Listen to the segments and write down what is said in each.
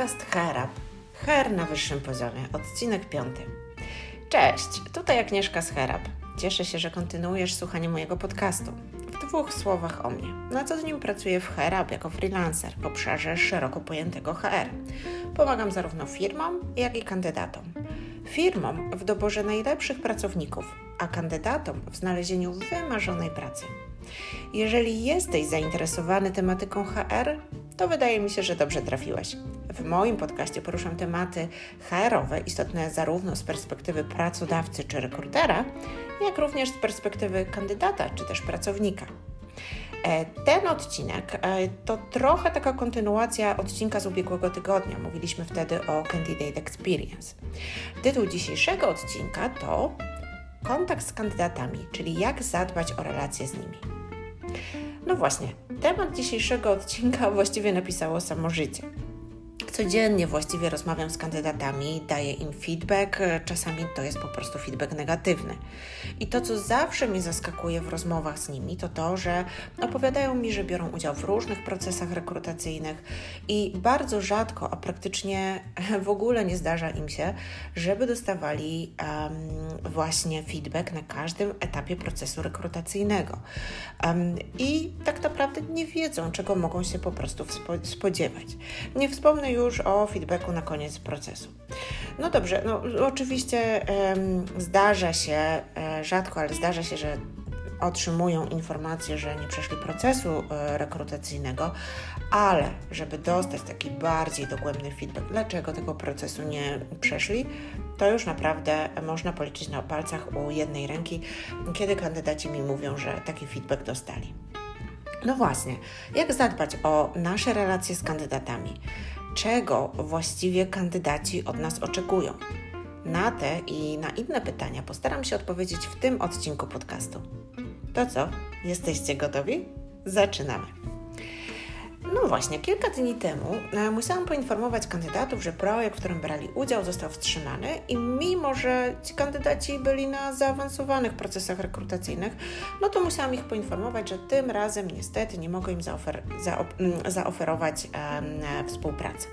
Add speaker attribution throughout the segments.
Speaker 1: Podcast Herab. Her na wyższym poziomie, odcinek piąty. Cześć, tutaj Agnieszka z Herab. Cieszę się, że kontynuujesz słuchanie mojego podcastu. W dwóch słowach o mnie. Na co dzień pracuję w Herab jako freelancer w obszarze szeroko pojętego HR. Pomagam zarówno firmom, jak i kandydatom. Firmom w doborze najlepszych pracowników, a kandydatom w znalezieniu wymarzonej pracy. Jeżeli jesteś zainteresowany tematyką HR, to wydaje mi się, że dobrze trafiłeś. W moim podcaście poruszam tematy HR-owe istotne zarówno z perspektywy pracodawcy czy rekrutera, jak również z perspektywy kandydata czy też pracownika. E, ten odcinek e, to trochę taka kontynuacja odcinka z ubiegłego tygodnia. Mówiliśmy wtedy o Candidate Experience. Tytuł dzisiejszego odcinka to Kontakt z kandydatami, czyli jak zadbać o relacje z nimi. No właśnie, temat dzisiejszego odcinka właściwie napisało samo życie. Codziennie właściwie rozmawiam z kandydatami, daję im feedback, czasami to jest po prostu feedback negatywny. I to, co zawsze mnie zaskakuje w rozmowach z nimi, to to, że opowiadają mi, że biorą udział w różnych procesach rekrutacyjnych i bardzo rzadko, a praktycznie w ogóle nie zdarza im się, żeby dostawali um, właśnie feedback na każdym etapie procesu rekrutacyjnego. Um, I tak naprawdę nie wiedzą, czego mogą się po prostu spodziewać. Nie wspomnę już już o feedbacku na koniec procesu. No dobrze, no oczywiście um, zdarza się, e, rzadko, ale zdarza się, że otrzymują informację, że nie przeszli procesu e, rekrutacyjnego, ale żeby dostać taki bardziej dogłębny feedback, dlaczego tego procesu nie przeszli, to już naprawdę można policzyć na palcach u jednej ręki, kiedy kandydaci mi mówią, że taki feedback dostali. No właśnie, jak zadbać o nasze relacje z kandydatami? Czego właściwie kandydaci od nas oczekują. Na te i na inne pytania postaram się odpowiedzieć w tym odcinku podcastu. To co? Jesteście gotowi? Zaczynamy. No właśnie, kilka dni temu e, musiałam poinformować kandydatów, że projekt, w którym brali udział, został wstrzymany i mimo, że ci kandydaci byli na zaawansowanych procesach rekrutacyjnych, no to musiałam ich poinformować, że tym razem niestety nie mogę im zaofer mm, zaoferować e, współpracy.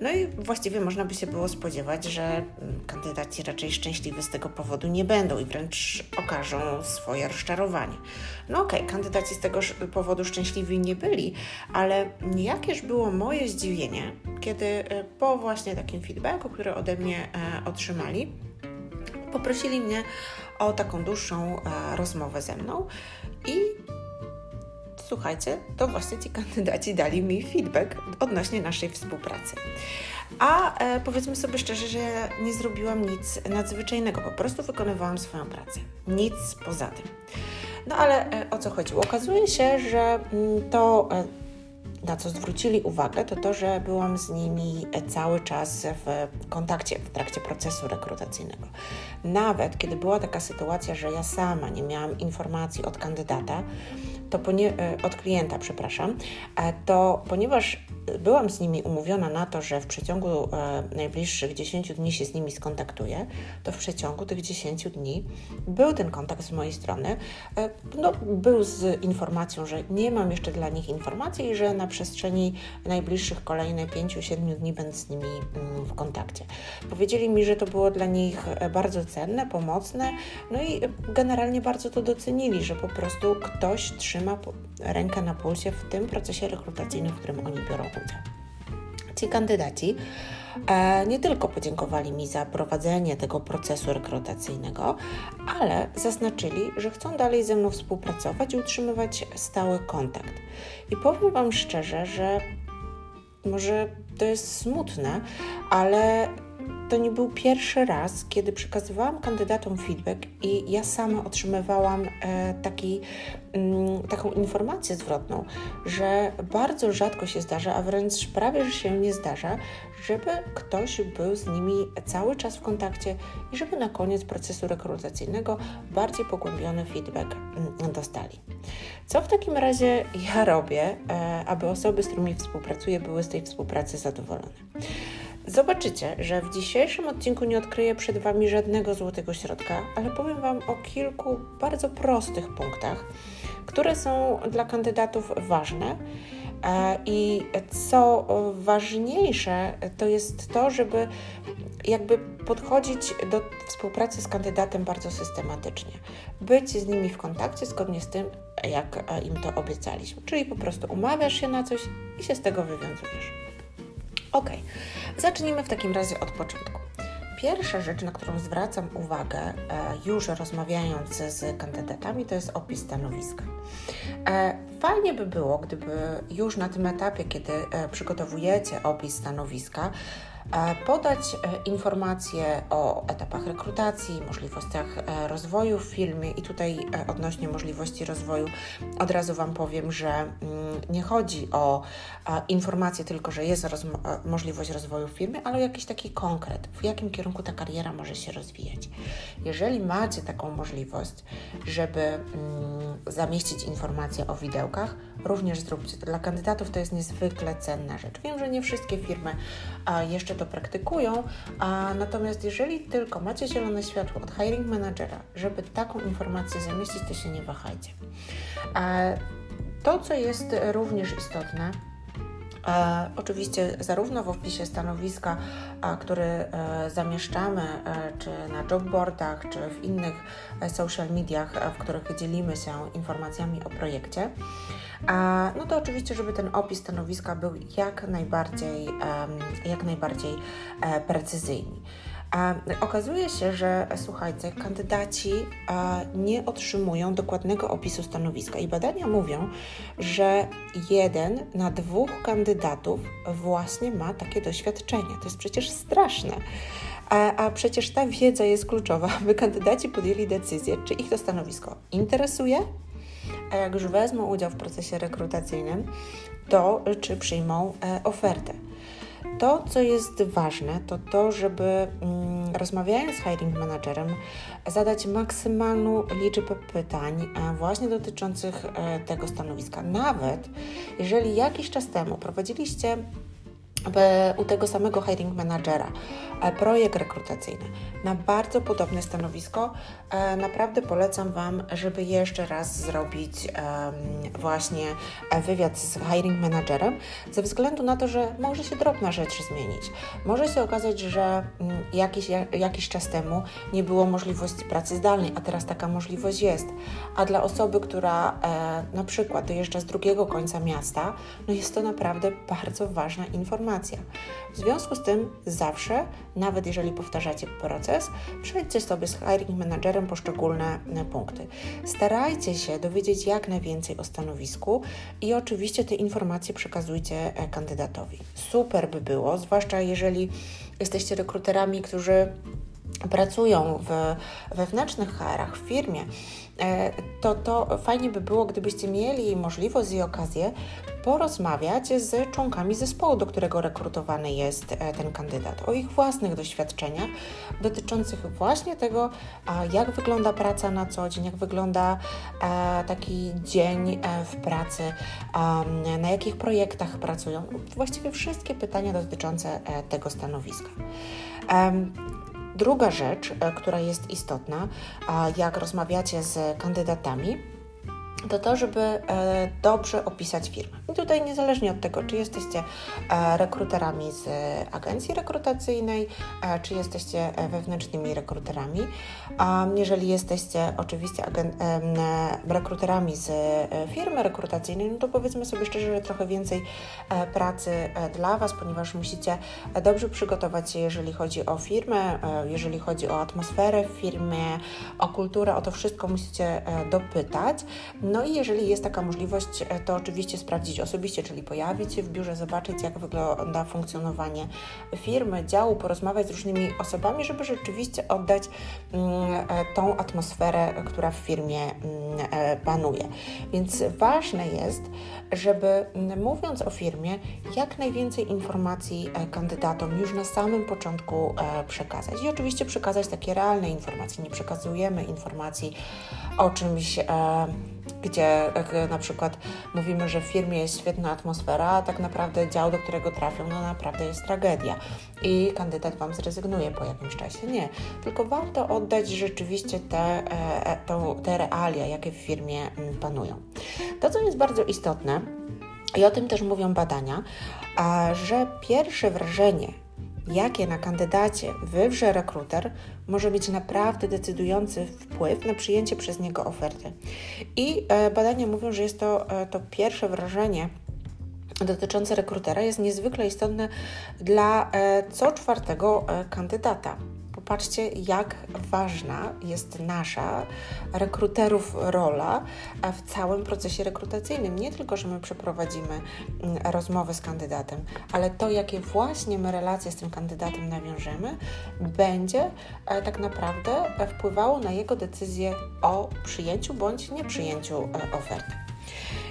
Speaker 1: No i właściwie można by się było spodziewać, że mm, kandydaci raczej szczęśliwi z tego powodu nie będą i wręcz okażą swoje rozczarowanie. No okej, okay, kandydaci z tego powodu szczęśliwi nie byli, ale jakież było moje zdziwienie, kiedy e, po właśnie takim feedbacku, który ode mnie e, otrzymali, poprosili mnie o taką dłuższą e, rozmowę ze mną i słuchajcie, to właśnie ci kandydaci dali mi feedback odnośnie naszej współpracy. A e, powiedzmy sobie szczerze, że nie zrobiłam nic nadzwyczajnego, po prostu wykonywałam swoją pracę. Nic poza tym. No ale e, o co chodziło? Okazuje się, że mm, to e, na co zwrócili uwagę, to to, że byłam z nimi cały czas w kontakcie w trakcie procesu rekrutacyjnego. Nawet kiedy była taka sytuacja, że ja sama nie miałam informacji od kandydata, to e, od klienta, przepraszam, e, to ponieważ byłam z nimi umówiona na to, że w przeciągu e, najbliższych 10 dni się z nimi skontaktuję, to w przeciągu tych 10 dni był ten kontakt z mojej strony. No, był z informacją, że nie mam jeszcze dla nich informacji i że na przestrzeni najbliższych kolejnych 5-7 dni będę z nimi mm, w kontakcie. Powiedzieli mi, że to było dla nich bardzo cenne, pomocne, no i generalnie bardzo to docenili, że po prostu ktoś trzyma trzyma rękę na pulsie w tym procesie rekrutacyjnym, w którym oni biorą udział. Ci kandydaci e, nie tylko podziękowali mi za prowadzenie tego procesu rekrutacyjnego, ale zaznaczyli, że chcą dalej ze mną współpracować i utrzymywać stały kontakt. I powiem Wam szczerze, że może to jest smutne, ale to nie był pierwszy raz, kiedy przekazywałam kandydatom feedback i ja sama otrzymywałam e, taki, mm, taką informację zwrotną, że bardzo rzadko się zdarza, a wręcz prawie że się nie zdarza, żeby ktoś był z nimi cały czas w kontakcie i żeby na koniec procesu rekrutacyjnego bardziej pogłębiony feedback mm, dostali. Co w takim razie ja robię, e, aby osoby, z którymi współpracuję, były z tej współpracy zadowolone? Zobaczycie, że w dzisiejszym odcinku nie odkryję przed Wami żadnego złotego środka, ale powiem Wam o kilku bardzo prostych punktach, które są dla kandydatów ważne I co ważniejsze, to jest to, żeby jakby podchodzić do współpracy z kandydatem bardzo systematycznie. Być z nimi w kontakcie zgodnie z tym, jak im to obiecaliśmy. Czyli po prostu umawiasz się na coś i się z tego wywiązujesz. Ok, zacznijmy w takim razie od początku. Pierwsza rzecz, na którą zwracam uwagę, e, już rozmawiając z kandydatami, to jest opis stanowiska. E, fajnie by było, gdyby już na tym etapie, kiedy e, przygotowujecie opis stanowiska, podać e, informacje o etapach rekrutacji, możliwościach e, rozwoju w firmie i tutaj e, odnośnie możliwości rozwoju od razu Wam powiem, że mm, nie chodzi o informacje tylko, że jest możliwość rozwoju w firmie, ale o jakiś taki konkret, w jakim kierunku ta kariera może się rozwijać. Jeżeli macie taką możliwość, żeby mm, zamieścić informacje o widełkach, również zróbcie to. Dla kandydatów to jest niezwykle cenna rzecz. Wiem, że nie wszystkie firmy jeszcze to praktykują, a natomiast jeżeli tylko macie zielone światło od hiring managera, żeby taką informację zamieścić, to się nie wahajcie. To, co jest również istotne, E, oczywiście zarówno w opisie stanowiska, a, który e, zamieszczamy, e, czy na jobboardach, czy w innych e, social mediach, w których dzielimy się informacjami o projekcie, no to oczywiście, żeby ten opis stanowiska był jak najbardziej, jak najbardziej e, precyzyjny. Okazuje się, że słuchajcie, kandydaci nie otrzymują dokładnego opisu stanowiska i badania mówią, że jeden na dwóch kandydatów właśnie ma takie doświadczenie. To jest przecież straszne. A, a przecież ta wiedza jest kluczowa, aby kandydaci podjęli decyzję, czy ich to stanowisko interesuje, a jak już wezmą udział w procesie rekrutacyjnym, to czy przyjmą e, ofertę. To, co jest ważne, to to, żeby mm, rozmawiając z hiring managerem, zadać maksymalną liczbę pytań e, właśnie dotyczących e, tego stanowiska. Nawet jeżeli jakiś czas temu prowadziliście u tego samego hiring managera e, projekt rekrutacyjny na bardzo podobne stanowisko. E, naprawdę polecam Wam, żeby jeszcze raz zrobić właśnie e, wywiad z hiring managerem, ze względu na to, że może się drobna rzecz zmienić. Może się okazać, że mm, jakiś, jakiś czas temu nie było możliwości pracy zdalnej, a teraz taka możliwość jest. A dla osoby, która na przykład dojeżdża z drugiego końca miasta, no jest to naprawdę bardzo ważna informacja informacja. W związku z tym zawsze, nawet jeżeli powtarzacie proces, przejdźcie sobie z hiring managerem poszczególne e, punkty. Starajcie się dowiedzieć jak najwięcej o stanowisku i oczywiście te informacje przekazujcie e, kandydatowi. Super by było, zwłaszcza jeżeli jesteście rekruterami, którzy pracują w wewnętrznych HR-ach w firmie, to, to fajnie by było, gdybyście mieli możliwość i okazję porozmawiać z członkami zespołu, do którego rekrutowany jest e, ten kandydat, o ich własnych doświadczeniach dotyczących właśnie tego, jak wygląda praca na co dzień, jak wygląda e, taki dzień w pracy, na jakich projektach pracują. Właściwie wszystkie pytania dotyczące tego stanowiska. Druga rzecz, e, która jest istotna, jak rozmawiacie z kandydatami, to to, żeby e, dobrze opisać firmę. I tutaj niezależnie od tego, czy jesteście e, rekruterami z agencji rekrutacyjnej, e, czy jesteście wewnętrznymi rekruterami, jeżeli jesteście oczywiście rekruterami z firmy rekrutacyjnej, no to powiedzmy sobie szczerze, że trochę więcej pracy dla Was, ponieważ musicie dobrze przygotować się, jeżeli chodzi o firmę, jeżeli chodzi o atmosferę w firmie, o kulturę, o to wszystko musicie dopytać. No i jeżeli jest taka możliwość, e, to oczywiście sprawdzić osobiście, czyli pojawić się w biurze, zobaczyć, jak wygląda funkcjonowanie firmy, działu, porozmawiać z różnymi osobami, żeby rzeczywiście oddać mm, e, tą atmosferę, która w firmie mm, e, panuje. Więc ważne jest, żeby mm, mówiąc o firmie, jak najwięcej informacji kandydatom już na samym początku przekazać. I oczywiście przekazać takie realne informacje. Nie przekazujemy informacji o czymś gdzie na przykład mówimy, że w firmie jest świetna atmosfera, a tak naprawdę dział, do którego trafią, no naprawdę jest tragedia i kandydat Wam zrezygnuje po jakimś czasie. Nie, tylko warto oddać rzeczywiście te, e, e, te realia, jakie w firmie mm, panują. To, co jest bardzo istotne, i o tym też mówią badania, że pierwsze wrażenie, jakie na kandydacie wywrze rekruter, może mieć naprawdę decydujący wpływ na przyjęcie przez niego oferty. I e, badania mówią, że jest to, e, to pierwsze wrażenie dotyczące rekrutera jest niezwykle istotne dla e, co czwartego kandydata. Popatrzcie, jak ważna jest nasza rekruterów rola w całym procesie rekrutacyjnym. Nie tylko, że my przeprowadzimy mm, rozmowę z kandydatem, ale to, jakie właśnie my relacje z tym kandydatem nawiążemy, będzie e, tak naprawdę wpływało na jego decyzję o przyjęciu bądź nieprzyjęciu e, oferty.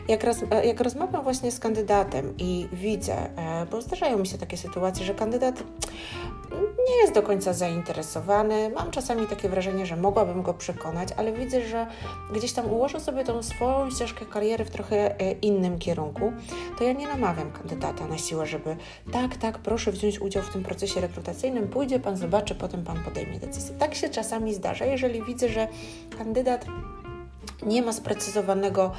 Speaker 1: Jak, roz, e, jak rozmawiam właśnie z kandydatem i widzę, bo zdarzają mi się takie sytuacje, że kandydat nie jest do końca zainteresowany. Mam czasami takie wrażenie, że mogłabym go przekonać, ale widzę, że gdzieś tam ułożył sobie tą swoją ścieżkę kariery w trochę e, innym kierunku. To ja nie namawiam kandydata na siłę, żeby tak, tak, proszę wziąć udział w tym procesie rekrutacyjnym, pójdzie pan, zobaczy, potem pan podejmie decyzję. Tak się czasami zdarza, jeżeli widzę, że kandydat nie ma sprecyzowanego,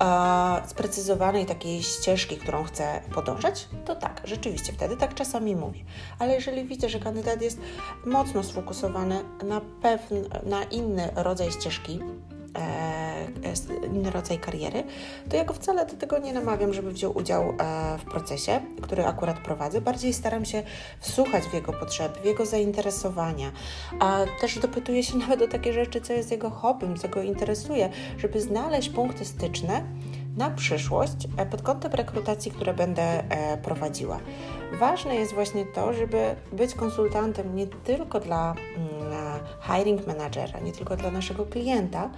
Speaker 1: e, sprecyzowanej takiej ścieżki, którą chcę podążać, to tak, rzeczywiście, wtedy tak czasami mówię. Ale jeżeli widzę, że kandydat jest mocno sfokusowany na pewien, na inny rodzaj ścieżki, inny rodzaj kariery, to ja go wcale do tego nie namawiam, żeby wziął udział e, w procesie, który akurat prowadzę. Bardziej staram się wsłuchać w jego potrzeby, w jego zainteresowania, a też dopytuję się nawet o takie rzeczy, co jest jego hobby, co go interesuje, żeby znaleźć punkty styczne na przyszłość e, pod kątem rekrutacji, które będę prowadziła. Ważne jest właśnie to, żeby być konsultantem nie tylko dla mm, hiring managera, nie tylko dla naszego klienta,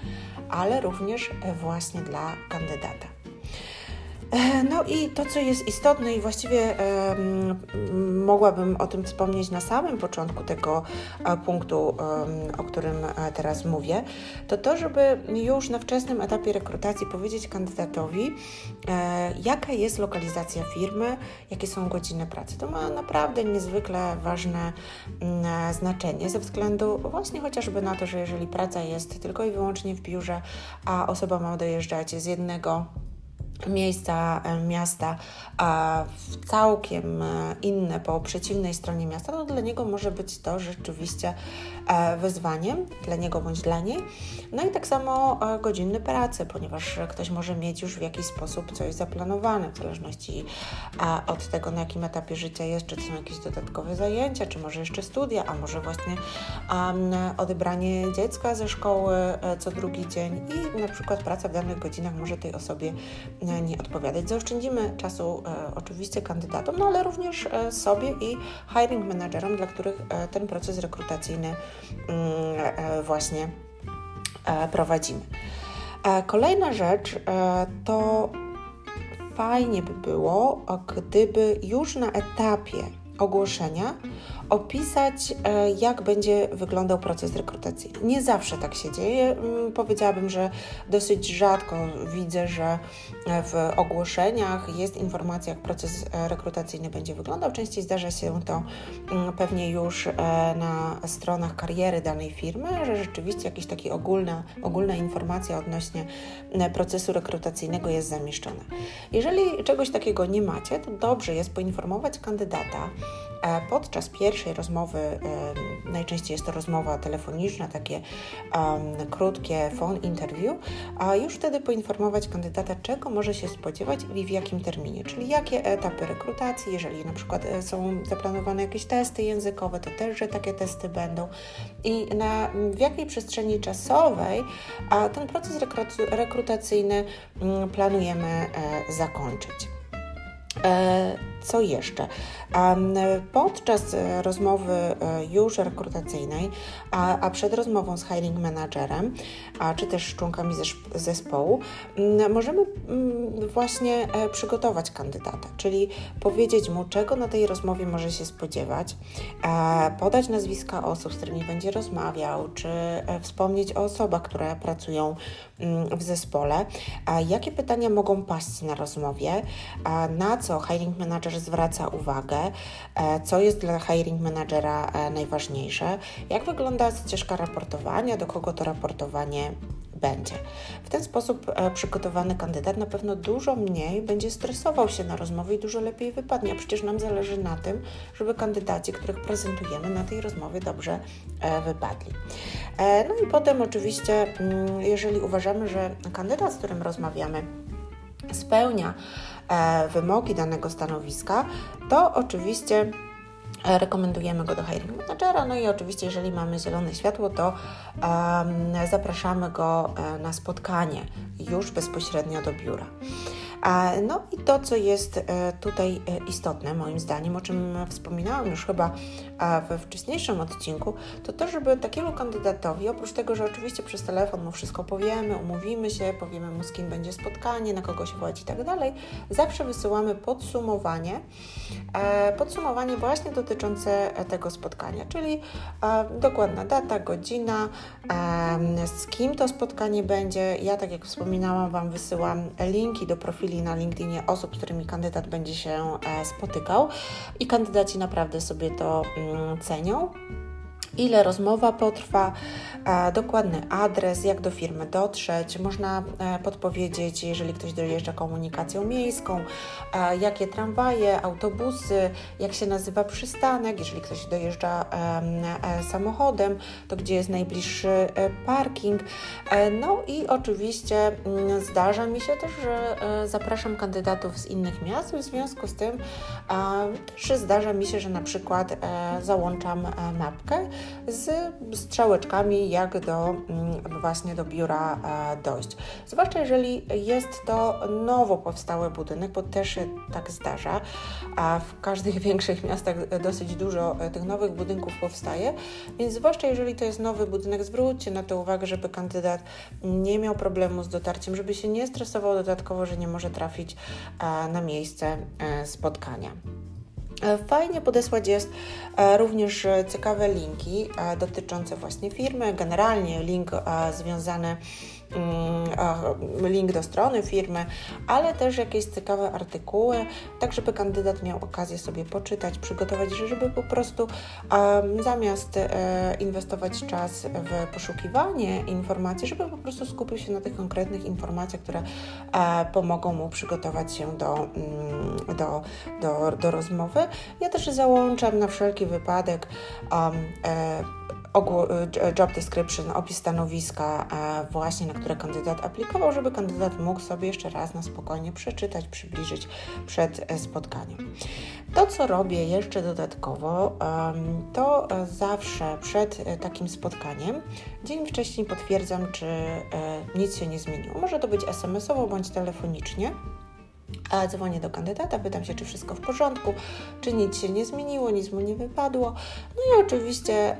Speaker 1: ale również właśnie dla kandydata. E, no i to, co jest istotne i właściwie mogłabym o tym wspomnieć na samym początku tego e, punktu, o którym e, teraz mówię, to to, żeby już na wczesnym etapie rekrutacji powiedzieć kandydatowi, jaka jest lokalizacja firmy, jakie są godziny pracy. To ma naprawdę niezwykle ważne mm, znaczenie ze względu właśnie chociażby na to, że jeżeli praca jest tylko i wyłącznie w biurze, a osoba ma dojeżdżać z jednego miejsca e, miasta a całkiem e, inne po przeciwnej stronie miasta, to dla niego może być to rzeczywiście wyzwaniem, dla niego bądź dla niej. No i tak samo godziny pracy, ponieważ ktoś może mieć już w jakiś sposób coś zaplanowane, w zależności od tego, na jakim etapie życia jest, czy to są jakieś dodatkowe zajęcia, czy może jeszcze studia, a może właśnie odebranie dziecka ze szkoły co drugi dzień i na przykład praca w danych godzinach może tej osobie nie odpowiadać. Zaoszczędzimy czasu e, oczywiście kandydatom, no ale również e, sobie i hiring managerom, dla których e, ten proces rekrutacyjny e, właśnie e, prowadzimy. E, kolejna rzecz to fajnie by było, gdyby już na etapie ogłoszenia opisać, e, jak będzie wyglądał proces rekrutacyjny. Nie zawsze tak się dzieje. Mm, powiedziałabym, że dosyć rzadko widzę, że e, w ogłoszeniach jest informacja, jak proces e, rekrutacyjny będzie wyglądał. Częściej zdarza się to mm, pewnie już na stronach kariery danej firmy, że rzeczywiście jakaś taka ogólna, ogólna informacja odnośnie procesu rekrutacyjnego jest zamieszczona. Jeżeli czegoś takiego nie macie, to dobrze jest poinformować kandydata podczas pierwszej rozmowy, najczęściej jest to rozmowa telefoniczna, takie um, krótkie phone interview, a już wtedy poinformować kandydata, czego może się spodziewać i w jakim terminie, czyli jakie etapy rekrutacji, jeżeli na przykład e, są zaplanowane jakieś testy językowe, to też, że takie testy będą i na, w jakiej przestrzeni czasowej a ten proces rekrutacyjny planujemy e, zakończyć. E, co jeszcze? Podczas e, rozmowy e, już rekrutacyjnej, a, przed rozmową z hiring managerem, a, czy też członkami zespołu, możemy właśnie przygotować kandydata, czyli powiedzieć mu, czego na tej rozmowie może się spodziewać, podać nazwiska osób, z którymi będzie rozmawiał, czy wspomnieć o osobach, które pracują w zespole, jakie pytania mogą paść na rozmowie, na co hiring manager zwraca uwagę, e, co jest dla hiring managera e, najważniejsze, jak wygląda ścieżka raportowania, do kogo to raportowanie będzie. W ten sposób e, przygotowany kandydat na pewno dużo mniej będzie stresował się na rozmowie i dużo lepiej wypadnie. A przecież nam zależy na tym, żeby kandydaci, których prezentujemy na tej rozmowie dobrze wypadli. No i potem oczywiście, mm, jeżeli uważamy, że kandydat, z którym rozmawiamy, spełnia wymogi danego stanowiska, to oczywiście rekomendujemy go do hiring managera. No i oczywiście, jeżeli mamy zielone światło, to zapraszamy go e, na spotkanie już bezpośrednio do biura. No i to, co jest e, tutaj e, istotne, moim zdaniem, o czym wspominałam już chyba we wcześniejszym odcinku, to to, żeby takiemu kandydatowi, oprócz tego, że oczywiście przez telefon mu wszystko powiemy, umówimy się, powiemy mu, z kim będzie spotkanie, na kogo się władzi i tak dalej, zawsze wysyłamy podsumowanie, e, podsumowanie właśnie dotyczące tego spotkania, czyli dokładna data, godzina, z kim to spotkanie będzie. Ja, tak jak wspominałam, Wam wysyłam linki do profilu profili na LinkedInie osób, z którymi kandydat będzie się e, spotykał i kandydaci naprawdę sobie to mm, cenią ile rozmowa potrwa, e, dokładny adres, jak do firmy dotrzeć. Można e, podpowiedzieć, jeżeli ktoś dojeżdża komunikacją miejską, e, jakie tramwaje, autobusy, jak się nazywa przystanek. Jeżeli ktoś dojeżdża samochodem, to gdzie jest najbliższy parking. No i oczywiście mm, zdarza mi się też, że zapraszam kandydatów z innych miast, w związku z tym też zdarza mi się, że na przykład załączam mapkę z strzałeczkami, jak do mm, właśnie do biura e, dojść. Zwłaszcza jeżeli jest to nowo powstały budynek, bo też się tak zdarza, a w każdych większych miastach dosyć dużo e, tych nowych budynków powstaje, więc zwłaszcza jeżeli to jest nowy budynek, zwróćcie na to uwagę, żeby kandydat nie miał problemu z dotarciem, żeby się nie stresował dodatkowo, że nie może trafić e, na miejsce spotkania. E, fajnie podesłać jest e, również ciekawe linki e, dotyczące właśnie firmy, generalnie link związany Mm, link do strony firmy, ale też jakieś ciekawe artykuły, tak żeby kandydat miał okazję sobie poczytać, przygotować, żeby po prostu zamiast e, inwestować czas w poszukiwanie informacji, żeby po prostu skupił się na tych konkretnych informacjach, które e, pomogą mu przygotować się do, mm, do, do, do rozmowy. Ja też załączam na wszelki wypadek um, job description, opis stanowiska właśnie, na które kandydat aplikował, żeby kandydat mógł sobie jeszcze raz na spokojnie przeczytać, przybliżyć przed e, spotkaniem. To, co robię jeszcze dodatkowo, to zawsze przed e, takim spotkaniem, dzień wcześniej potwierdzam, czy nic się nie zmieniło. Może to być SMS-owo bądź telefonicznie. Dzwonię do kandydata, pytam się, czy wszystko w porządku, czy nic się nie zmieniło, nic mu nie wypadło. No i oczywiście,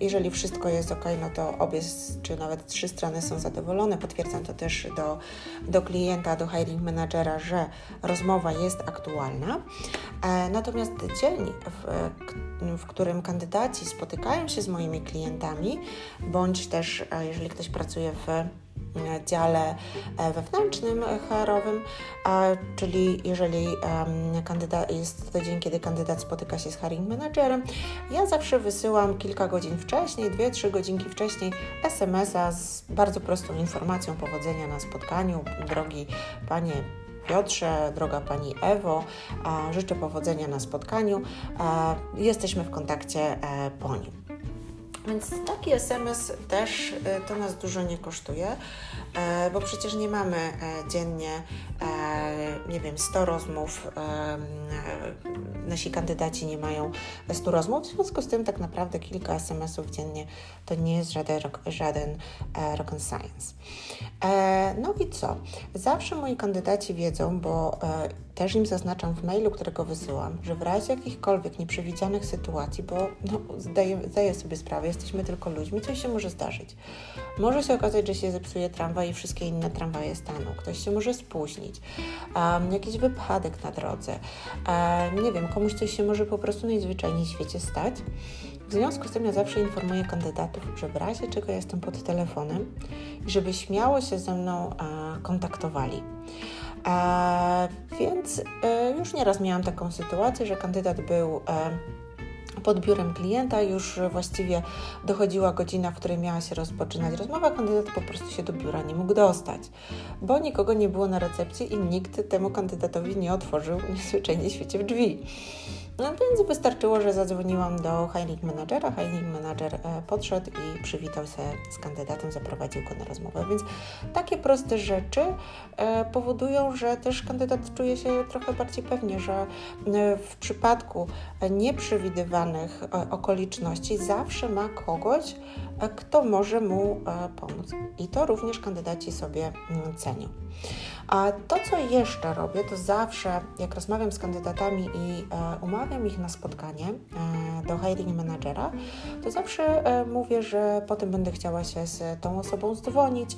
Speaker 1: jeżeli wszystko jest ok, no to obie, czy nawet trzy strony są zadowolone. Potwierdzam to też do, do klienta, do hiring managera, że rozmowa jest aktualna. E, natomiast dzień, w, w którym kandydaci spotykają się z moimi klientami, bądź też, e, jeżeli ktoś pracuje w dziale e, wewnętrznym HR-owym, czyli jeżeli kandydat, jest to dzień, kiedy kandydat spotyka się z hiring managerem, ja zawsze wysyłam kilka godzin wcześniej, dwie, trzy godzinki wcześniej SMS-a z bardzo prostą informacją powodzenia na spotkaniu. Drogi Panie Piotrze, droga Pani Ewo, życzę powodzenia na spotkaniu. Jesteśmy w kontakcie e, po nim. Więc taki SMS też e, to nas dużo nie kosztuje, e, bo przecież nie mamy e, dziennie, nie wiem, 100 rozmów, nasi kandydaci nie mają 100 rozmów, w związku z tym tak naprawdę kilka SMS-ów dziennie to nie jest żaden, żaden rock science. No i co? Zawsze moi kandydaci wiedzą, bo też im zaznaczam w mailu, którego wysyłam, że w razie jakichkolwiek nieprzewidzianych sytuacji, bo no, zdaję, zdaję sobie sprawę, jesteśmy tylko ludźmi, coś się może zdarzyć. Może się okazać, że się zepsuje tramwaj i wszystkie inne tramwaje staną. Ktoś się może spóźnić. Um, jakiś wypadek na drodze. Um, nie wiem, komuś coś się może po prostu najzwyczajniej w świecie stać. W związku z tym ja zawsze informuję kandydatów, że w razie czego jestem pod telefonem i żeby śmiało się ze mną a, kontaktowali. Więc e, już nieraz miałam taką sytuację, że kandydat był e, pod biurem klienta już właściwie dochodziła godzina, w której miała się rozpoczynać rozmowa, kandydat po prostu się do biura nie mógł dostać, bo nikogo nie było na recepcji i nikt temu kandydatowi nie otworzył niezwyczajnie świecie w drzwi. No więc wystarczyło, że zadzwoniłam do hiring managera. Hiring manager e, podszedł i przywitał się z kandydatem, zaprowadził go na rozmowę. Więc takie proste rzeczy e, powodują, że też kandydat czuje się trochę bardziej pewnie, że e, w przypadku nieprzewidywanych okoliczności zawsze ma kogoś, kto może mu pomóc. I to również kandydaci sobie mm, cenią. A to, co jeszcze robię, to zawsze, jak rozmawiam z kandydatami i e, umawiam ich na spotkanie e, do hiring managera, to zawsze e, mówię, że potem będę chciała się z tą osobą zdzwonić,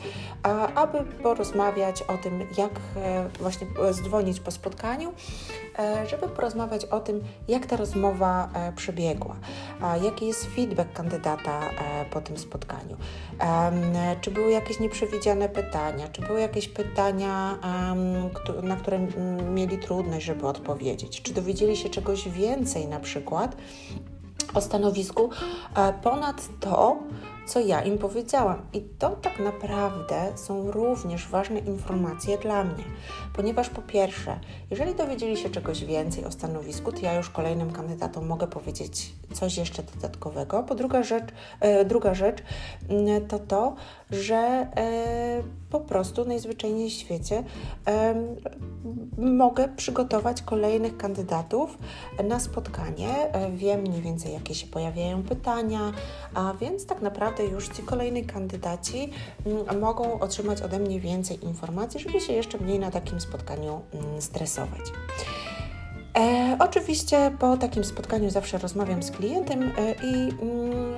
Speaker 1: aby porozmawiać o tym, jak e, właśnie zdzwonić po spotkaniu, żeby porozmawiać o tym, jak ta rozmowa e, przebiegła, jaki jest feedback kandydata po tym spotkaniu, czy były jakieś nieprzewidziane pytania, czy były jakieś pytania, na które mieli trudność, żeby odpowiedzieć. Czy dowiedzieli się czegoś więcej na przykład o stanowisku e, ponad to, co ja im powiedziałam. I to tak naprawdę są również ważne informacje dla mnie, ponieważ po pierwsze, jeżeli dowiedzieli się czegoś więcej o stanowisku, to ja już kolejnym kandydatom mogę powiedzieć coś jeszcze dodatkowego. Po druga rzecz, e, druga rzecz mm, to to, że e, po prostu najzwyczajniej w świecie e, mogę przygotować kolejnych kandydatów na spotkanie. E, wiem mniej więcej, jakie się pojawiają pytania, a więc tak naprawdę już ci kolejni kandydaci mm, mogą otrzymać ode mnie więcej informacji, żeby się jeszcze mniej na takim spotkaniu mm, stresować. E, oczywiście po takim spotkaniu zawsze rozmawiam z klientem e, i mm,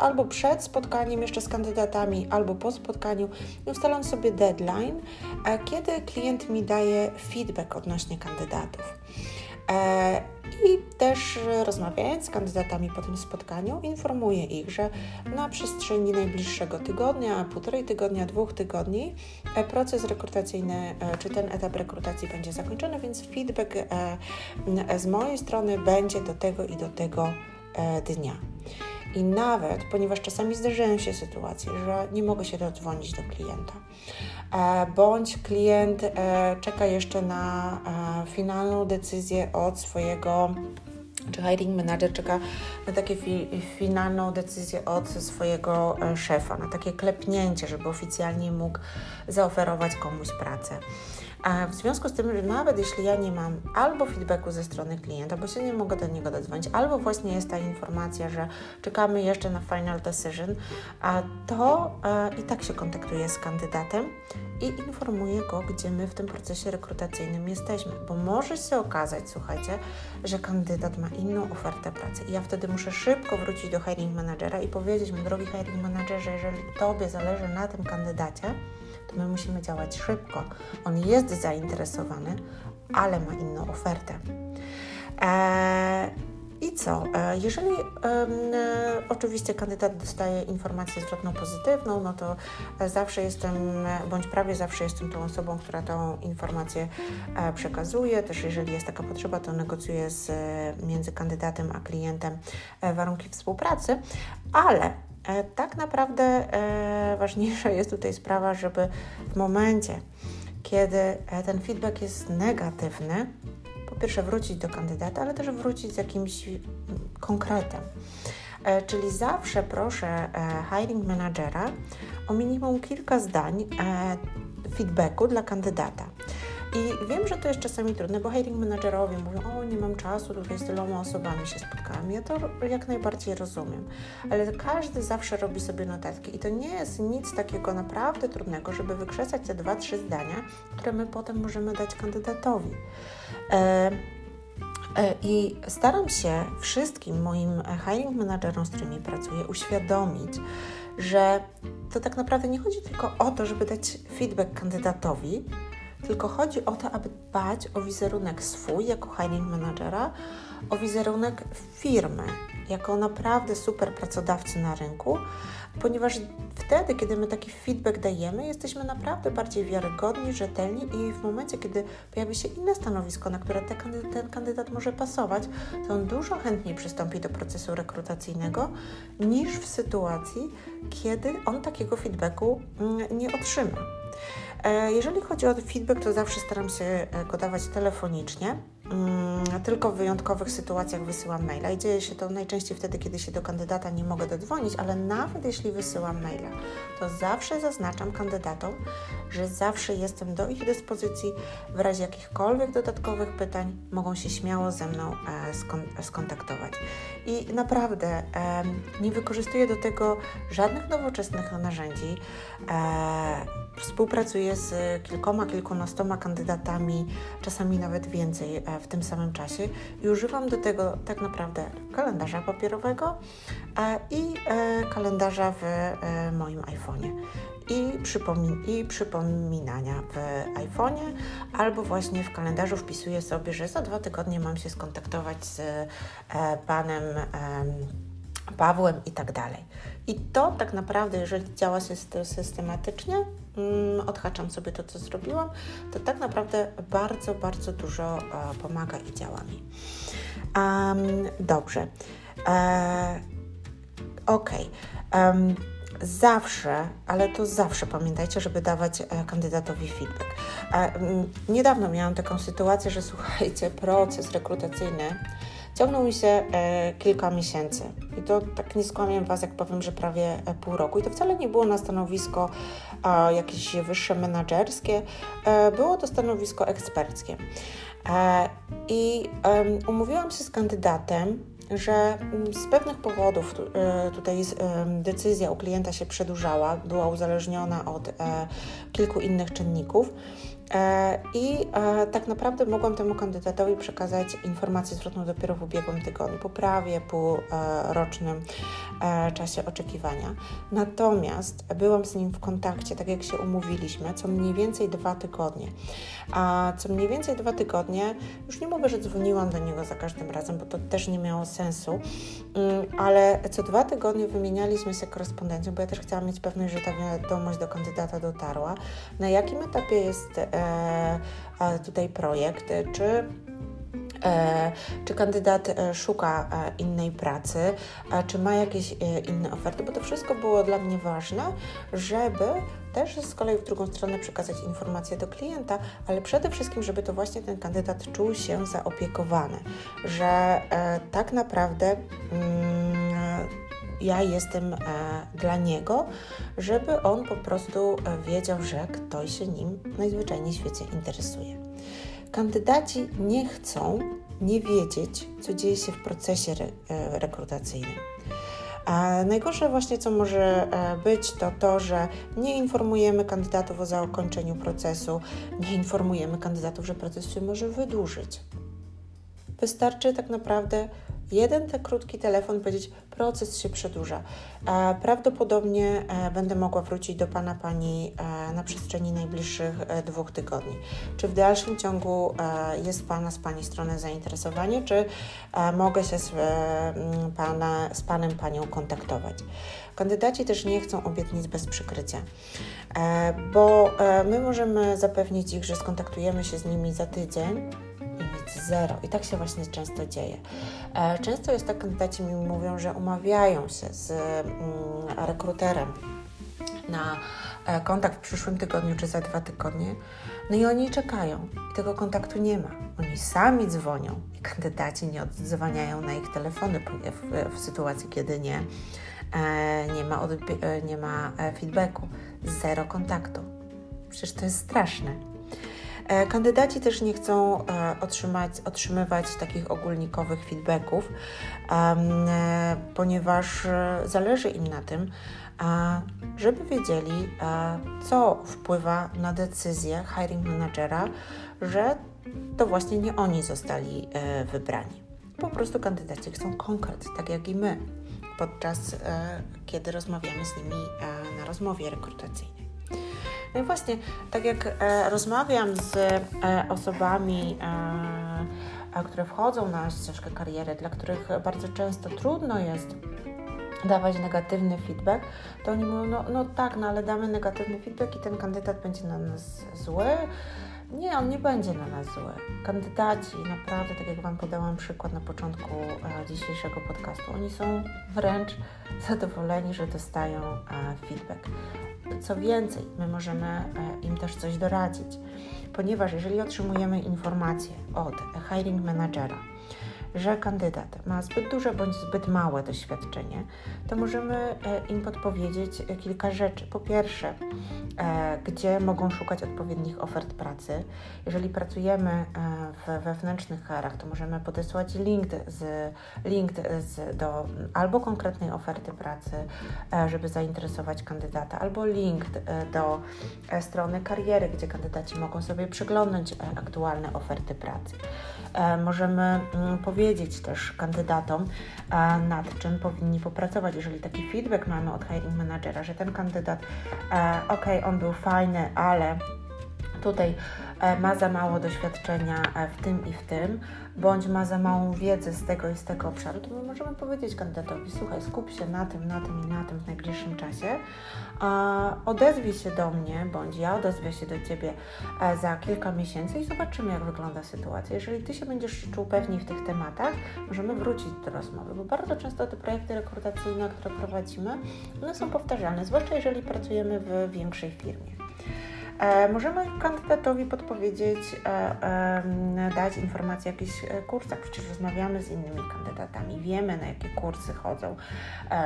Speaker 1: albo przed spotkaniem jeszcze z kandydatami, albo po spotkaniu ustalam sobie deadline, kiedy klient mi daje feedback odnośnie kandydatów. E, I też rozmawiając z kandydatami po tym spotkaniu, informuję ich, że na przestrzeni najbliższego tygodnia, półtorej tygodnia, dwóch tygodni e, proces rekrutacyjny, e, czy ten etap rekrutacji będzie zakończony, więc feedback z mojej strony będzie do tego i do tego dnia. I nawet, ponieważ czasami zdarzają się sytuacje, że nie mogę się dodzwonić do klienta, e, bądź klient e, czeka jeszcze na e, finalną decyzję od swojego czy hiring manager czeka na takie fi finalną decyzję od swojego szefa, na takie klepnięcie, żeby oficjalnie mógł zaoferować komuś pracę. A w związku z tym, że nawet jeśli ja nie mam albo feedbacku ze strony klienta, bo się nie mogę do niego dodzwonić, albo właśnie jest ta informacja, że czekamy jeszcze na final decision, to e, i tak się kontaktuję z kandydatem i informuję go, gdzie my w tym procesie rekrutacyjnym jesteśmy, bo może się okazać, słuchajcie, że kandydat ma inną ofertę pracy i ja wtedy muszę szybko wrócić do hiring managera i powiedzieć mu, drogi hiring managerze, jeżeli Tobie zależy na tym kandydacie, to my musimy działać szybko. On jest zainteresowany, ale ma inną ofertę. Eee, i co? E, jeżeli e, oczywiście kandydat dostaje informację zwrotną pozytywną, no to zawsze jestem, bądź prawie zawsze jestem tą osobą, która tą informację e, przekazuje. Też jeżeli jest taka potrzeba, to negocjuję z, między kandydatem a klientem warunki współpracy, ale E, tak naprawdę e, ważniejsza jest tutaj sprawa, żeby w momencie, kiedy e, ten feedback jest negatywny, po pierwsze wrócić do kandydata, ale też wrócić z jakimś konkretem. Czyli zawsze proszę hiring managera o minimum kilka zdań feedbacku dla kandydata. I wiem, że to jest czasami trudne, bo hiring managerowie mówią, o nie mam czasu, tutaj z tyloma osobami się spotkałam. Ja to jak najbardziej rozumiem, ale każdy zawsze robi sobie notatki i to nie jest nic takiego naprawdę trudnego, żeby wykrzesać te dwa, trzy zdania, które my potem możemy dać kandydatowi. E, e i staram się wszystkim moim hiring managerom, z którymi pracuję, uświadomić, że to tak naprawdę nie chodzi tylko o to, żeby dać feedback kandydatowi, tylko chodzi o to, aby dbać o wizerunek swój jako hiring managera, o wizerunek firmy, jako naprawdę super pracodawcy na rynku, ponieważ wtedy, kiedy my taki feedback dajemy, jesteśmy naprawdę bardziej wiarygodni, rzetelni i w momencie, kiedy pojawi się inne stanowisko, na które te ten kandydat może pasować, to on dużo chętniej przystąpi do procesu rekrutacyjnego niż w sytuacji, kiedy on takiego feedbacku mm, nie otrzyma. E, jeżeli chodzi o feedback, to zawsze staram się e, go dawać telefonicznie. Mm, tylko w wyjątkowych sytuacjach wysyłam maila i dzieje się to najczęściej wtedy, kiedy się do kandydata nie mogę dodzwonić, ale nawet jeśli wysyłam maila, to zawsze zaznaczam kandydatom, że zawsze jestem do ich dyspozycji w razie jakichkolwiek dodatkowych pytań, mogą się śmiało ze mną e, skontaktować. I naprawdę nie wykorzystuję do tego żadnych nowoczesnych narzędzi. Współpracuję z kilkoma, kilkunastoma kandydatami, czasami nawet więcej e, w tym samym czasie i używam do tego tak naprawdę kalendarza papierowego e, i e, kalendarza w moim iPhone'ie. I, przypomin i przypominania w iPhone'ie, albo właśnie w kalendarzu wpisuję sobie, że za dwa tygodnie mam się skontaktować z panem Pawłem i tak dalej. I to tak naprawdę, jeżeli działa się systematycznie, odhaczam sobie to, co zrobiłam, to tak naprawdę bardzo, bardzo dużo e, pomaga i działa mi. Um, dobrze. E, ok. Um, zawsze, ale to zawsze pamiętajcie, żeby dawać e, kandydatowi feedback. E, niedawno miałam taką sytuację, że słuchajcie, proces rekrutacyjny ciągnął mi się e, kilka miesięcy. I to tak nie skłamię Was, jak powiem, że prawie e, pół roku. I to wcale nie było na stanowisko jakieś wyższe menadżerskie, e, było to stanowisko eksperckie. I umówiłam się z kandydatem, że mm, z pewnych powodów tutaj decyzja u klienta się przedłużała, była uzależniona od kilku innych czynników. E, I e, tak naprawdę mogłam temu kandydatowi przekazać informację zwrotną dopiero w ubiegłym tygodniu, po prawie półrocznym e, czasie oczekiwania. Natomiast byłam z nim w kontakcie, tak jak się umówiliśmy, co mniej więcej dwa tygodnie. A co mniej więcej dwa tygodnie, już nie mówię, że dzwoniłam do niego za każdym razem, bo to też nie miało sensu, mm, ale co dwa tygodnie wymienialiśmy się korespondencją, bo ja też chciałam mieć pewność, że ta wiadomość do kandydata dotarła. Na jakim etapie jest tutaj projekt, czy e, czy kandydat e, szuka innej pracy, czy ma jakieś inne oferty, bo to wszystko było dla mnie ważne, żeby też z kolei w drugą stronę przekazać informacje do klienta, ale przede wszystkim, żeby to właśnie ten kandydat czuł się zaopiekowany, że tak naprawdę. Mm, ja jestem e, dla niego, żeby on po prostu e, wiedział, że ktoś się nim najzwyczajniej w świecie interesuje. Kandydaci nie chcą nie wiedzieć, co dzieje się w procesie re, e, rekrutacyjnym. A najgorsze właśnie, co może być, to to, że nie informujemy kandydatów o zakończeniu procesu, nie informujemy kandydatów, że proces się może wydłużyć. Wystarczy tak naprawdę jeden ten krótki telefon powiedzieć, proces się przedłuża. E, prawdopodobnie e, będę mogła wrócić do Pana Pani e, na przestrzeni najbliższych dwóch tygodni. Czy w dalszym ciągu jest Pana z Pani strony zainteresowanie, czy mogę się z, pana, z Panem Panią kontaktować? Kandydaci też nie chcą obietnic bez przykrycia, bo my możemy zapewnić ich, że skontaktujemy się z nimi za tydzień, zero. I tak się właśnie często dzieje. E, często jest tak, kandydaci mi mówią, że umawiają się z mm, rekruterem na e, kontakt w przyszłym tygodniu czy za dwa tygodnie, no i oni czekają i tego kontaktu nie ma. Oni sami dzwonią i kandydaci nie odzwaniają na ich telefony w, w sytuacji, kiedy nie, e, nie, ma, nie ma feedbacku. Zero kontaktu. Przecież to jest straszne. E, kandydaci też nie chcą e, otrzymać, otrzymywać takich ogólnikowych feedbacków, e, ponieważ zależy im na tym, żeby wiedzieli, co wpływa na decyzję hiring managera, że to właśnie nie oni zostali wybrani. Po prostu kandydaci chcą konkret, tak jak i my, podczas kiedy rozmawiamy z nimi na rozmowie rekrutacyjnej. No i właśnie, tak jak e, rozmawiam z e, osobami, które wchodzą na ścieżkę kariery, dla których bardzo często trudno jest dawać negatywny feedback, to oni mówią, no, no tak, no ale damy negatywny feedback i ten kandydat będzie na nas zły. Nie, on nie będzie na nas zły. Kandydaci, naprawdę, tak jak Wam podałam przykład na początku e, dzisiejszego podcastu, oni są wręcz zadowoleni, że dostają e, feedback. Co więcej, my możemy e, im też coś doradzić, ponieważ jeżeli otrzymujemy informację od hiring managera, że kandydat ma zbyt duże bądź zbyt małe doświadczenie, to możemy e, im podpowiedzieć kilka rzeczy. Po pierwsze, e, gdzie mogą szukać odpowiednich ofert pracy. Jeżeli pracujemy e, w wewnętrznych karach, to możemy podesłać link, z, link z, do albo konkretnej oferty pracy, żeby zainteresować kandydata, albo link do strony kariery, gdzie kandydaci mogą sobie przeglądać aktualne oferty pracy. Możemy mm, powiedzieć, powiedzieć też kandydatom, nad czym powinni popracować. Jeżeli taki feedback mamy od hiring managera, że ten kandydat, e, ok, on był fajny, ale tutaj e, ma za mało doświadczenia e, w tym i w tym, bądź ma za małą wiedzę z tego i z tego obszaru, to my możemy powiedzieć kandydatowi, słuchaj, skup się na tym, na tym i na tym w najbliższym czasie, odezwij się do mnie, bądź ja odezwę się do Ciebie e, za kilka miesięcy i zobaczymy, jak wygląda sytuacja. Jeżeli Ty się będziesz czuł pewniej w tych tematach, możemy wrócić do rozmowy, bo bardzo często te projekty rekrutacyjne, które prowadzimy, one są powtarzalne, zwłaszcza jeżeli pracujemy w większej firmie. E, możemy kandydatowi podpowiedzieć, e, dać informacje o jakichś e, kursach. Przecież rozmawiamy z innymi kandydatami, wiemy na jakie kursy chodzą,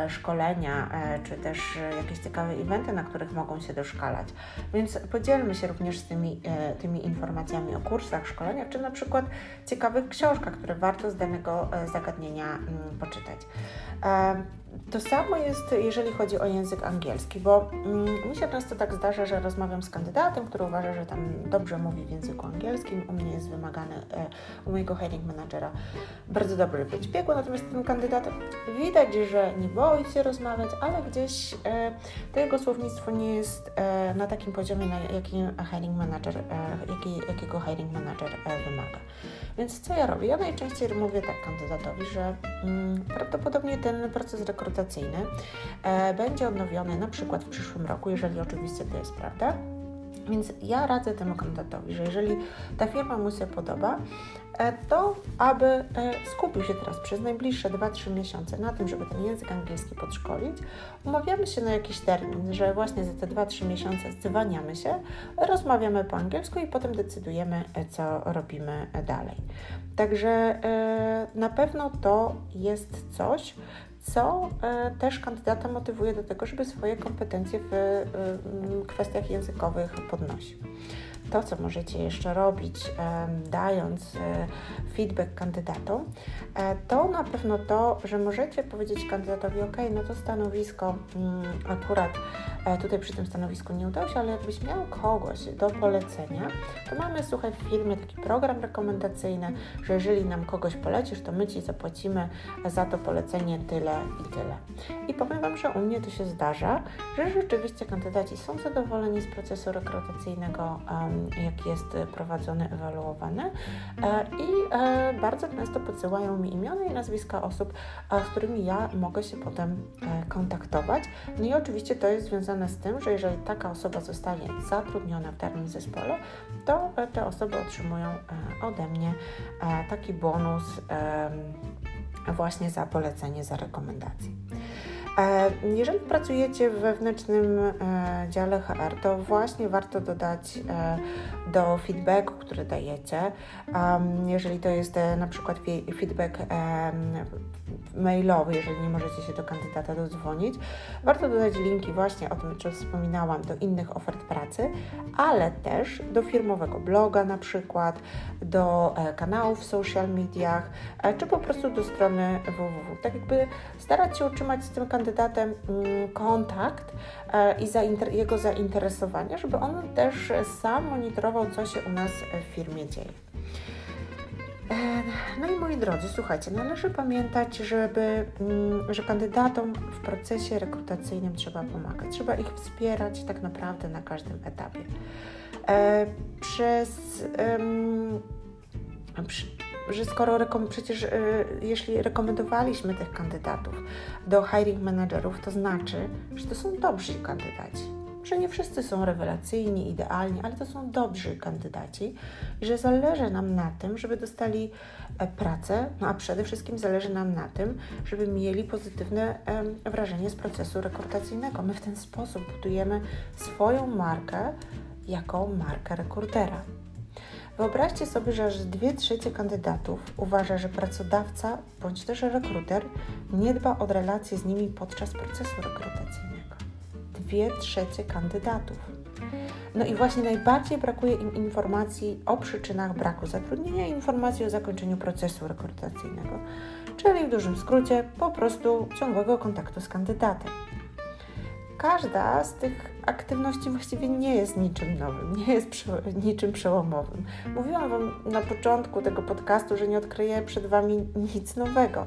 Speaker 1: szkolenia, czy też jakieś ciekawe eventy, na których mogą się doszkalać. Więc podzielmy się również z tymi, tymi informacjami o kursach, szkoleniach, czy na przykład ciekawych książkach, które warto z danego zagadnienia mm, poczytać. To samo jest, jeżeli chodzi o język angielski, bo mm, mi się często tak zdarza, że rozmawiam z kandydatem, który uważa, że tam dobrze mówi w języku angielskim. U mnie jest wymagany, e, u mojego hiring managera bardzo dobry być biegły, natomiast ten kandydat widać, że nie boi się rozmawiać, ale gdzieś e, to jego słownictwo nie jest e, na takim poziomie, na jakim hiring manager, jaki, jakiego hiring manager wymaga. Więc co ja robię? Ja najczęściej mówię tak kandydatowi, że mm, prawdopodobnie ten proces rekrutacyjny e, będzie odnowiony na przykład w przyszłym roku, jeżeli oczywiście to jest prawda. Więc ja radzę temu kandydatowi, że jeżeli ta firma mu się podoba, E, to aby e, skupił się teraz przez najbliższe 2-3 miesiące na tym, żeby ten język angielski podszkolić. Umawiamy się na jakiś termin, że właśnie za te 2-3 miesiące zwaniamy się, rozmawiamy po angielsku i potem decydujemy, co robimy dalej. Także na pewno to jest coś, co też kandydata motywuje do tego, żeby swoje kompetencje w kwestiach językowych podnosił to, co możecie jeszcze robić, dając e, feedback kandydatom, e, to na pewno to, że możecie powiedzieć kandydatowi, ok, no to stanowisko mm, akurat e, tutaj przy tym stanowisku nie udało się, ale jakbyś miał kogoś do polecenia, to mamy, słuchaj, w firmie taki program rekomendacyjny, że jeżeli nam kogoś polecisz, to my Ci zapłacimy za to polecenie tyle i tyle. I powiem Wam, że u mnie to się zdarza, że rzeczywiście kandydaci są zadowoleni z procesu rekrutacyjnego jak jest prowadzony, ewaluowany e, i e, bardzo często podsyłają mi imiona i nazwiska osób, z którymi ja mogę się potem e, kontaktować. No i oczywiście to jest związane z tym, że jeżeli taka osoba zostanie zatrudniona w danym zespole, to te osoby otrzymują ode mnie taki bonus właśnie za polecenie, za rekomendację. E, jeżeli pracujecie w wewnętrznym e, dziale HR, to właśnie warto dodać e, do feedbacku, który dajecie, jeżeli to jest na przykład feedback mailowy, jeżeli nie możecie się do kandydata dodzwonić, warto dodać linki właśnie o tym, co wspominałam, do innych ofert pracy, ale też do firmowego bloga na przykład, do kanałów w social mediach, czy po prostu do strony www. Tak jakby starać się utrzymać z tym kandydatem kandydatem mm, kontakt e, i jego zainteresowania, żeby on też sam monitorował, co się u nas w firmie dzieje. E, no i moi drodzy, słuchajcie, należy pamiętać, żeby, mm, że kandydatom w procesie rekrutacyjnym trzeba pomagać. Trzeba ich wspierać tak naprawdę na każdym etapie. E, przez, że skoro rekom- przecież y, jeśli rekomendowaliśmy tych kandydatów do hiring managerów, to znaczy, że to są dobrzy kandydaci. Że nie wszyscy są rewelacyjni, idealni, ale to są dobrzy kandydaci i że zależy nam na tym, żeby dostali e, pracę, no a przede wszystkim zależy nam na tym, żeby mieli pozytywne wrażenie z procesu rekrutacyjnego. My w ten sposób budujemy swoją markę jako markę rekrutera. Wyobraźcie sobie, że aż dwie trzecie kandydatów uważa, że pracodawca bądź też rekruter nie dba o relacje z nimi podczas procesu rekrutacyjnego. Dwie trzecie kandydatów. No i właśnie najbardziej brakuje im informacji o przyczynach braku zatrudnienia i informacji o zakończeniu procesu rekrutacyjnego, czyli w dużym skrócie po prostu ciągłego kontaktu z kandydatem każda z tych aktywności właściwie nie jest niczym nowym, nie jest niczym przełomowym. Mówiłam Wam na początku tego podcastu, że nie odkryję przed Wami nic nowego.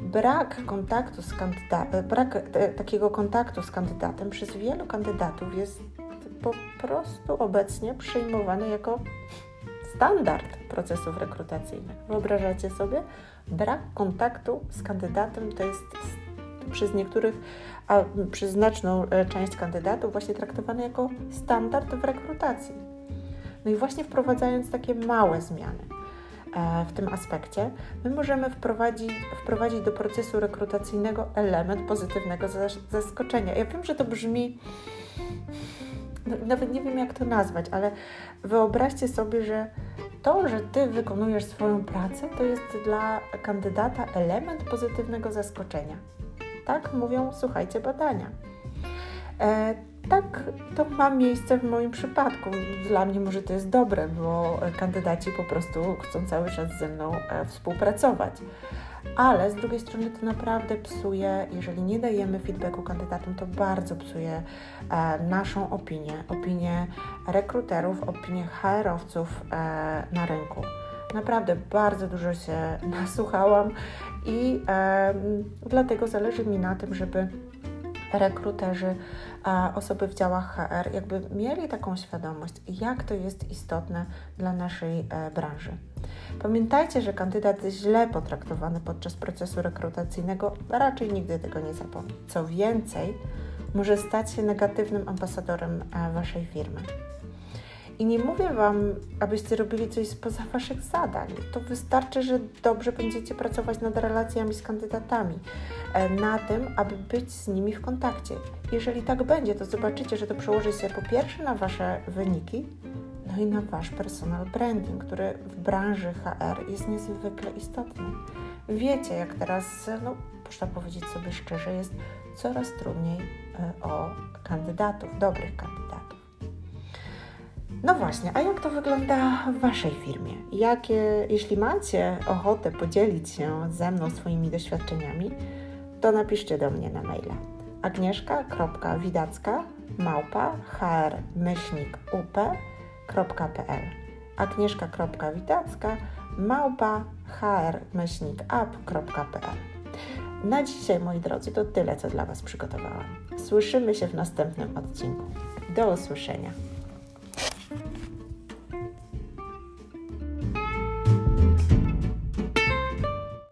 Speaker 1: Brak kontaktu z kandydatem, brak takiego kontaktu z kandydatem przez wielu kandydatów jest po prostu obecnie przyjmowany jako standard procesów rekrutacyjnych. Wyobrażacie sobie? Brak kontaktu z kandydatem to jest przez niektórych, a przez znaczną e, część kandydatów właśnie traktowany jako standard w rekrutacji. No i właśnie wprowadzając takie małe zmiany e, w tym aspekcie, my możemy wprowadzić, wprowadzić do procesu rekrutacyjnego element pozytywnego zaskoczenia. Ja wiem, że to brzmi no, nawet nie wiem jak to nazwać, ale wyobraźcie sobie, że to, że ty wykonujesz swoją pracę, to jest dla kandydata element pozytywnego zaskoczenia. Tak mówią, słuchajcie, badania. E, tak, to ma miejsce w moim przypadku. Dla mnie może to jest dobre, bo kandydaci po prostu chcą cały czas ze mną e, współpracować. Ale z drugiej strony to naprawdę psuje, jeżeli nie dajemy feedbacku kandydatom, to bardzo psuje e, naszą opinię, opinię rekruterów, opinię HR-owców e, na rynku. Naprawdę bardzo dużo się nasłuchałam i dlatego zależy mi na tym, żeby rekruterzy, osoby w działach HR, jakby mieli taką świadomość, jak to jest istotne dla naszej e, branży. Pamiętajcie, że kandydat źle potraktowany podczas procesu rekrutacyjnego raczej nigdy tego nie zapomni. Co więcej, może stać się negatywnym ambasadorem e, Waszej firmy. I nie mówię Wam, abyście robili coś spoza Waszych zadań. To wystarczy, że dobrze będziecie pracować nad relacjami z kandydatami, e, na tym, aby być z nimi w kontakcie. Jeżeli tak będzie, to zobaczycie, że to przełoży się po pierwsze na Wasze wyniki, no i na Wasz personal branding, który w branży HR jest niezwykle istotny. Wiecie, jak teraz, no, można powiedzieć sobie szczerze, jest coraz trudniej e, o kandydatów, dobrych kandydatów. No właśnie, a jak to wygląda w Waszej firmie? Jakie, jeśli macie ochotę podzielić się ze mną swoimi doświadczeniami, to napiszcie do mnie na maila agnieszka.widacka małpa hr-up.pl agnieszka.widacka małpa hr-up.pl Na dzisiaj, moi drodzy, to tyle, co dla Was przygotowałam. Słyszymy się w następnym odcinku. Do usłyszenia.